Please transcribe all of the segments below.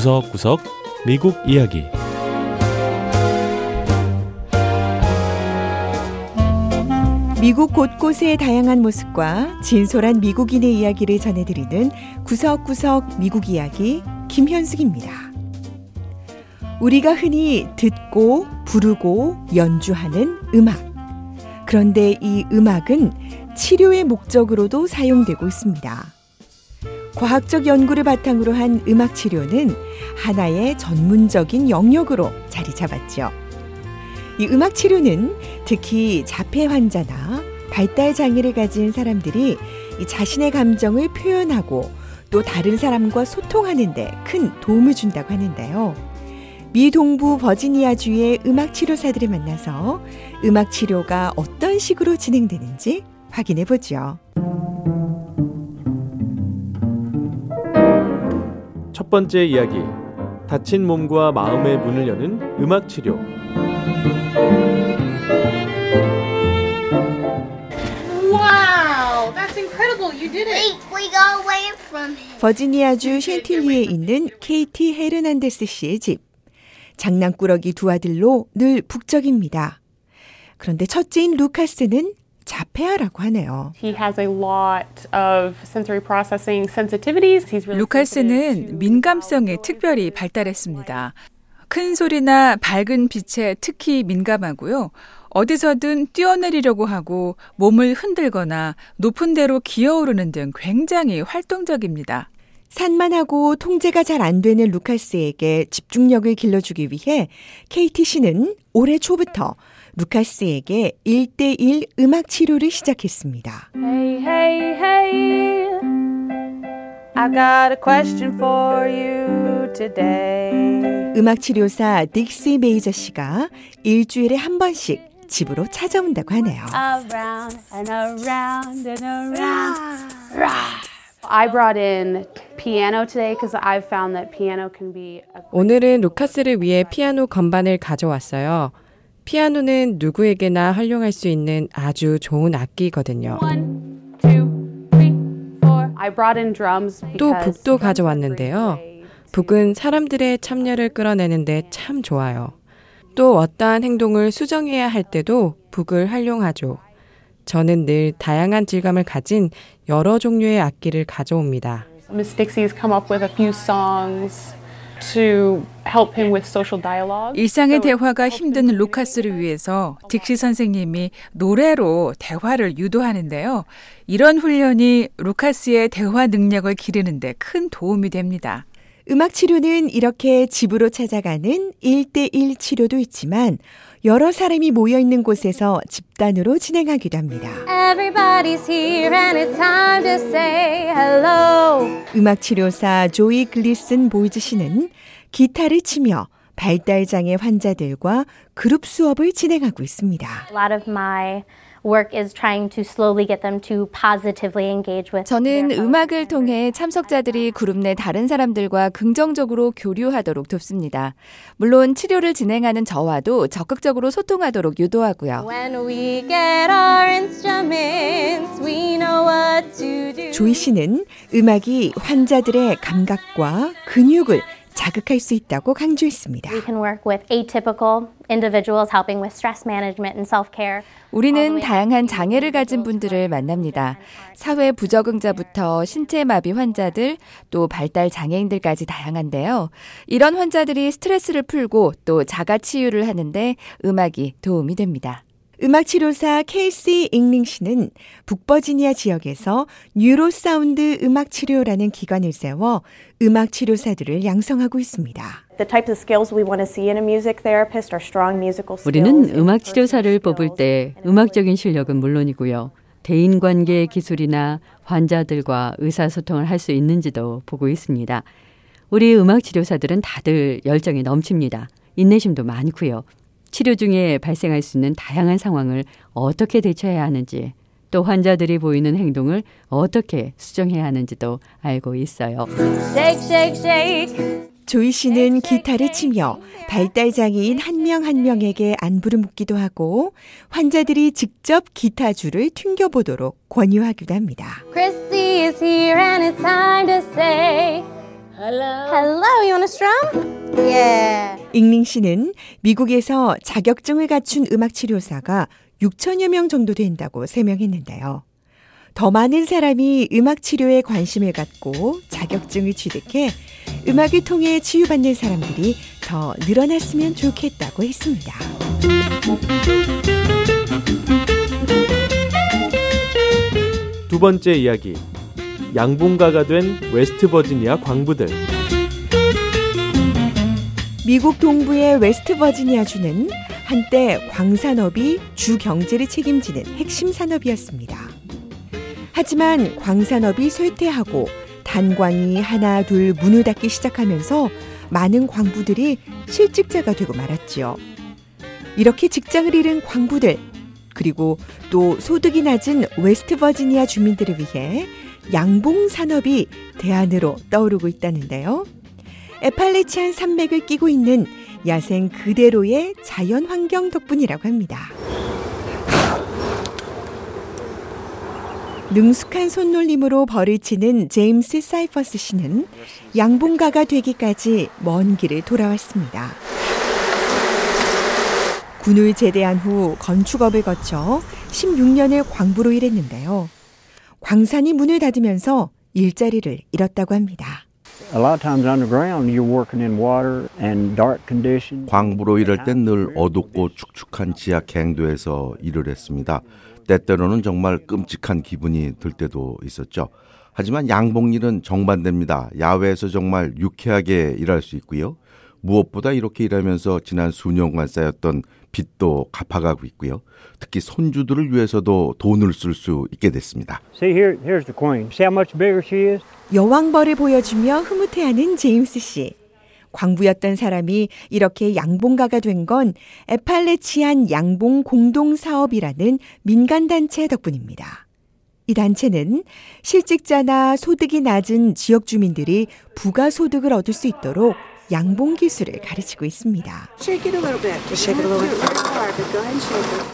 구석구석 미국 이야기 미국 곳곳의 다양한 모습과 진솔한 미국인의 이야기를 전해드리는 구석구석 미국 이야기 김현숙입니다. 우리가 흔히 듣고 부르고 연주하는 음악. 그런데 이 음악은 치료의 목적으로도 사용되고 있습니다. 과학적 연구를 바탕으로 한 음악 치료는 하나의 전문적인 영역으로 자리 잡았죠. 이 음악 치료는 특히 자폐 환자나 발달 장애를 가진 사람들이 자신의 감정을 표현하고 또 다른 사람과 소통하는데 큰 도움을 준다고 하는데요. 미 동부 버지니아주의 음악 치료사들을 만나서 음악 치료가 어떤 식으로 진행되는지 확인해 보죠. 첫 번째 이야기 다친 몸과 마음의 문을 여는 음악 치료 Wow, that's incredible. You did it. We got away from him. 버지니아주 쉔틸리에 있는 케이티 헤르난데스 씨의 집. 장난꾸러기 두 아들로 늘 북적입니다. 그런데 첫째인 루카스는 자폐아라고 하네요. He has a lot of sensory processing sensitivities. He's really 루카스는 민감성에 특별히 발달했습니다. 큰 소리나 밝은 빛에 특히 민감하고요. 어디서든 뛰어내리려고 하고 몸을 흔들거나 높은 데로 기어오르는 등 굉장히 활동적입니다. 산만하고 통제가 잘 안 되는 루카스에게 집중력을 길러주기 위해 KT 씨는 올해 초부터 루카스에게 1대1 음악 치료를 시작했습니다. Hey, hey, hey. I got a question for you today. 음악 치료사 닉시 메이저 씨가 일주일에 한 번씩 집으로 찾아온다고 하네요. Around and around and around. I brought in piano today because I've found that piano can be a 오늘은 루카스를 위해 피아노 건반을 가져왔어요. 피아노는 누구에게나 활용할 수 있는 아주 좋은 악기거든요. one, two, three, four. I brought in drums 또 북도 가져왔는데요. 북은 사람들의 참여를 끌어내는데 참 좋아요. 또 어떠한 행동을 수정해야 할 때도 북을 활용하죠. 저는 늘 다양한 질감을 가진 여러 종류의 악기를 가져옵니다. Miss Dixie's come up with a few songs to help him with social dialogue. 일상의 대화가 힘든 루카스를 위해서 딕시 선생님이 노래로 대화를 유도하는데요. 이런 훈련이 루카스의 대화 능력을 기르는데 큰 도움이 됩니다. 음악 치료는 이렇게 집으로 찾아가는 1대1 치료도 있지만 여러 사람이 모여 있는 곳에서 집단으로 진행하기도 합니다. Everybody's here and it's time to say hello. 음악 치료사 조이 글리슨 보이즈 씨는 기타를 치며 발달 장애 환자들과 그룹 수업을 진행하고 있습니다. A lot of my work is trying to slowly get them to positively engage with. 저는 음악을. 통해 참석자들이 그룹 내 다른 사람들과 긍정적으로 교류하도록 돕습니다. 물론 치료를 진행하는 저와도 적극적으로 소통하도록 유도하고요. When we get our instruments, we know what to do. 조이 씨는 음악이 환자들의 감각과 근육을 자극할 수 있다고 강조했습니다. We can work with atypical individuals helping with stress management and self-care. 우리는 다양한 장애를 가진 분들을 만납니다. 사회 부적응자부터 신체 마비 환자들, 또 발달 장애인들까지 다양한데요. 이런 환자들이 스트레스를 풀고 또 자가 치유를 하는데 음악이 도움이 됩니다. 음악 치료사 케이시 잉링 씨는 북버지니아 지역에서 뉴로 사운드 음악 치료라는 기관을 세워 음악 치료사들을 양성하고 있습니다. The types of skills we want to see in a music therapist are strong musical skills. 우리는 음악 치료사를 뽑을 때 음악적인 실력은 물론이고요. 대인 관계 기술이나 환자들과 의사소통을 할 수 있는지도 보고 있습니다. 우리 음악 치료사들은 다들 열정이 넘칩니다. 인내심도 많고요. 치료 중에 발생할 수 있는 다양한 상황을 어떻게 대처해야 하는지 또 환자들이 보이는 행동을 어떻게 수정해야 하는지도 알고 있어요. Shake, shake, shake. 조이 씨는 기타를 치며 발달 장애인 한 명 한 명에게 안부를 묻기도 하고 환자들이 직접 기타 줄을 튕겨 보도록 권유하기도 합니다. Chrissy is here and it's time to say hello. Hello, you want to strum? 잉링 씨는 미국에서 자격증을 갖춘 음악 치료사가 6천여 명 정도 된다고 설명했는데요. 더 많은 사람이 음악 치료에 관심을 갖고 자격증을 취득해 음악을 통해 치유받는 사람들이 더 늘어났으면 좋겠다고 했습니다. 두 번째 이야기. 양봉가가 된 웨스트 버지니아 광부들. 미국 동부의 웨스트 버지니아 주는 한때 광산업이 주 경제를 책임지는 핵심 산업이었습니다. 하지만 광산업이 쇠퇴하고 탄광이 하나 둘 문을 닫기 시작하면서 많은 광부들이 실직자가 되고 말았지요. 이렇게 직장을 잃은 광부들 그리고 또 소득이 낮은 웨스트 버지니아 주민들을 위해 양봉 산업이 대안으로 떠오르고 있다는데요. 에팔레치안 산맥을 끼고 있는 야생 그대로의 자연 환경 덕분이라고 합니다. 능숙한 손놀림으로 벌을 치는 제임스 사이퍼스 씨는 양봉가가 되기까지 먼 길을 돌아왔습니다. 군을 제대한 후 건축업을 거쳐 16년을 광부로 일했는데요. 광산이 문을 닫으면서 일자리를 잃었다고 합니다. 광부로 일할 땐 늘 어둡고 축축한 지하 갱도에서 일을 했습니다. 때때로는 정말 끔찍한 기분이 들 때도 있었죠. 하지만 양봉일은 정반대입니다. 야외에서 정말 유쾌하게 일할 수 있고요. 무엇보다 이렇게 일하면서 지난 수년간 쌓였던 빚도 갚아가고 있고요. 특히 손주들을 위해서도 돈을 쓸 수 있게 됐습니다. See here, here's the queen. See how much bigger she is? 여왕벌을 보여주며 흐뭇해하는 제임스 씨. 광부였던 사람이 이렇게 양봉가가 된 건 에팔레치안 양봉 공동사업이라는 민간단체 덕분입니다. 이 단체는 실직자나 소득이 낮은 지역 주민들이 부가 소득을 얻을 수 있도록 양봉 기술을 가르치고 있습니다.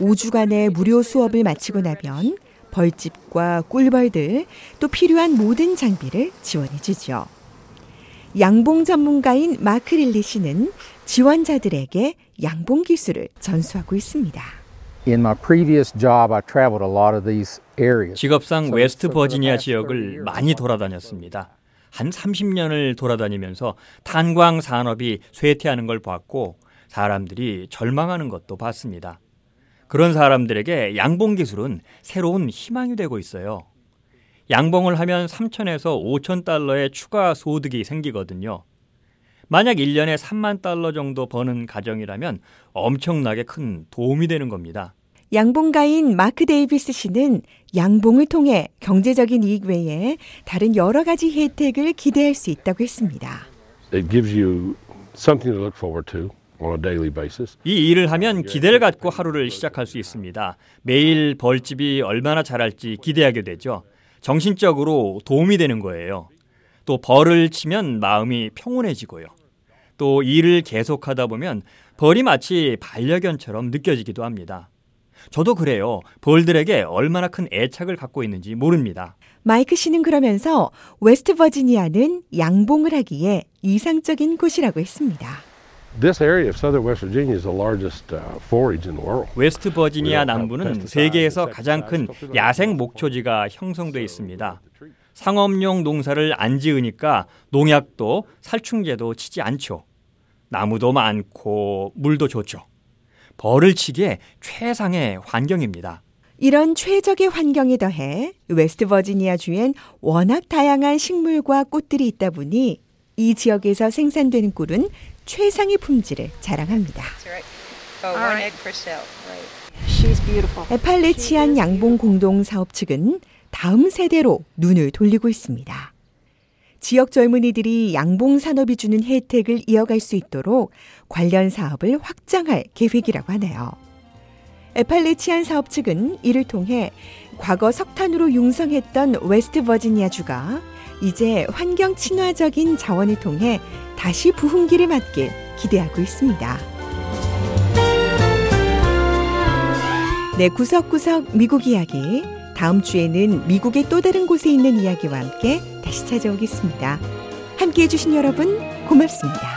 5주간의 무료 수업을 마치고 나면 벌집과 꿀벌들 또 필요한 모든 장비를 지원해 주죠. 양봉 전문가인 마크 릴리 씨는 지원자들에게 양봉 기술을 전수하고 있습니다. 직업상 웨스트 버지니아 지역을 많이 돌아다녔습니다. 한 30년을 돌아다니면서 탄광 산업이 쇠퇴하는 걸 봤고 사람들이 절망하는 것도 봤습니다. 그런 사람들에게 양봉 기술은 새로운 희망이 되고 있어요. 양봉을 하면 3천에서 5천 달러의 추가 소득이 생기거든요. 만약 1년에 3만 달러 정도 버는 가정이라면 엄청나게 큰 도움이 되는 겁니다. 양봉가인 마크 데이비스 씨는 양봉을 통해 경제적인 이익 외에 다른 여러 가지 혜택을 기대할 수 있다고 했습니다. It gives you something to look forward to. on a daily basis. 이 일을 하면 기대를 갖고 하루를 시작할 수 있습니다. 매일 벌집이 얼마나 자랄지 기대하게 되죠. 정신적으로 도움이 되는 거예요. 또 벌을 치면 마음이 평온해지고요. 또 일을 계속하다 보면 벌이 마치 반려견처럼 느껴지기도 합니다. 저도 그래요. 벌들에게 얼마나 큰 애착을 갖고 있는지 모릅니다. 마이크 씨는 그러면서 웨스트 버지니아는 양봉을 하기에 이상적인 곳이라고 했습니다. This area of southern West Virginia is the largest uh, forage in the world. 웨스트 버지니아 남부는 세계에서 가장 큰 야생 목초지가 형성돼 있습니다. 상업용 농사를 안 지으니까 농약도 살충제도 치지 않죠. 나무도 많고 물도 좋죠. 벌을 치기에 최상의 환경입니다. 이런 최적의 환경에 더해 웨스트 버지니아 주엔 워낙 다양한 식물과 꽃들이 있다 보니 이 지역에서 생산되는 꿀은 최상의 품질을 자랑합니다. 애팔래치안 양봉 공동 사업 측은 다음 세대로 눈을 돌리고 있습니다. 지역 젊은이들이 양봉 산업이 주는 혜택을 이어갈 수 있도록 관련 사업을 확장할 계획이라고 하네요. 애팔래치안 사업 측은 이를 통해 과거 석탄으로 융성했던 웨스트 버지니아 주가 이제 환경 친화적인 자원을 통해 다시 부흥기를 맞길 기대하고 있습니다. 네, 구석구석 미국 이야기. 다음 주에는 미국의 또 다른 곳에 있는 이야기와 함께 다시 찾아오겠습니다. 함께 해주신 여러분, 고맙습니다.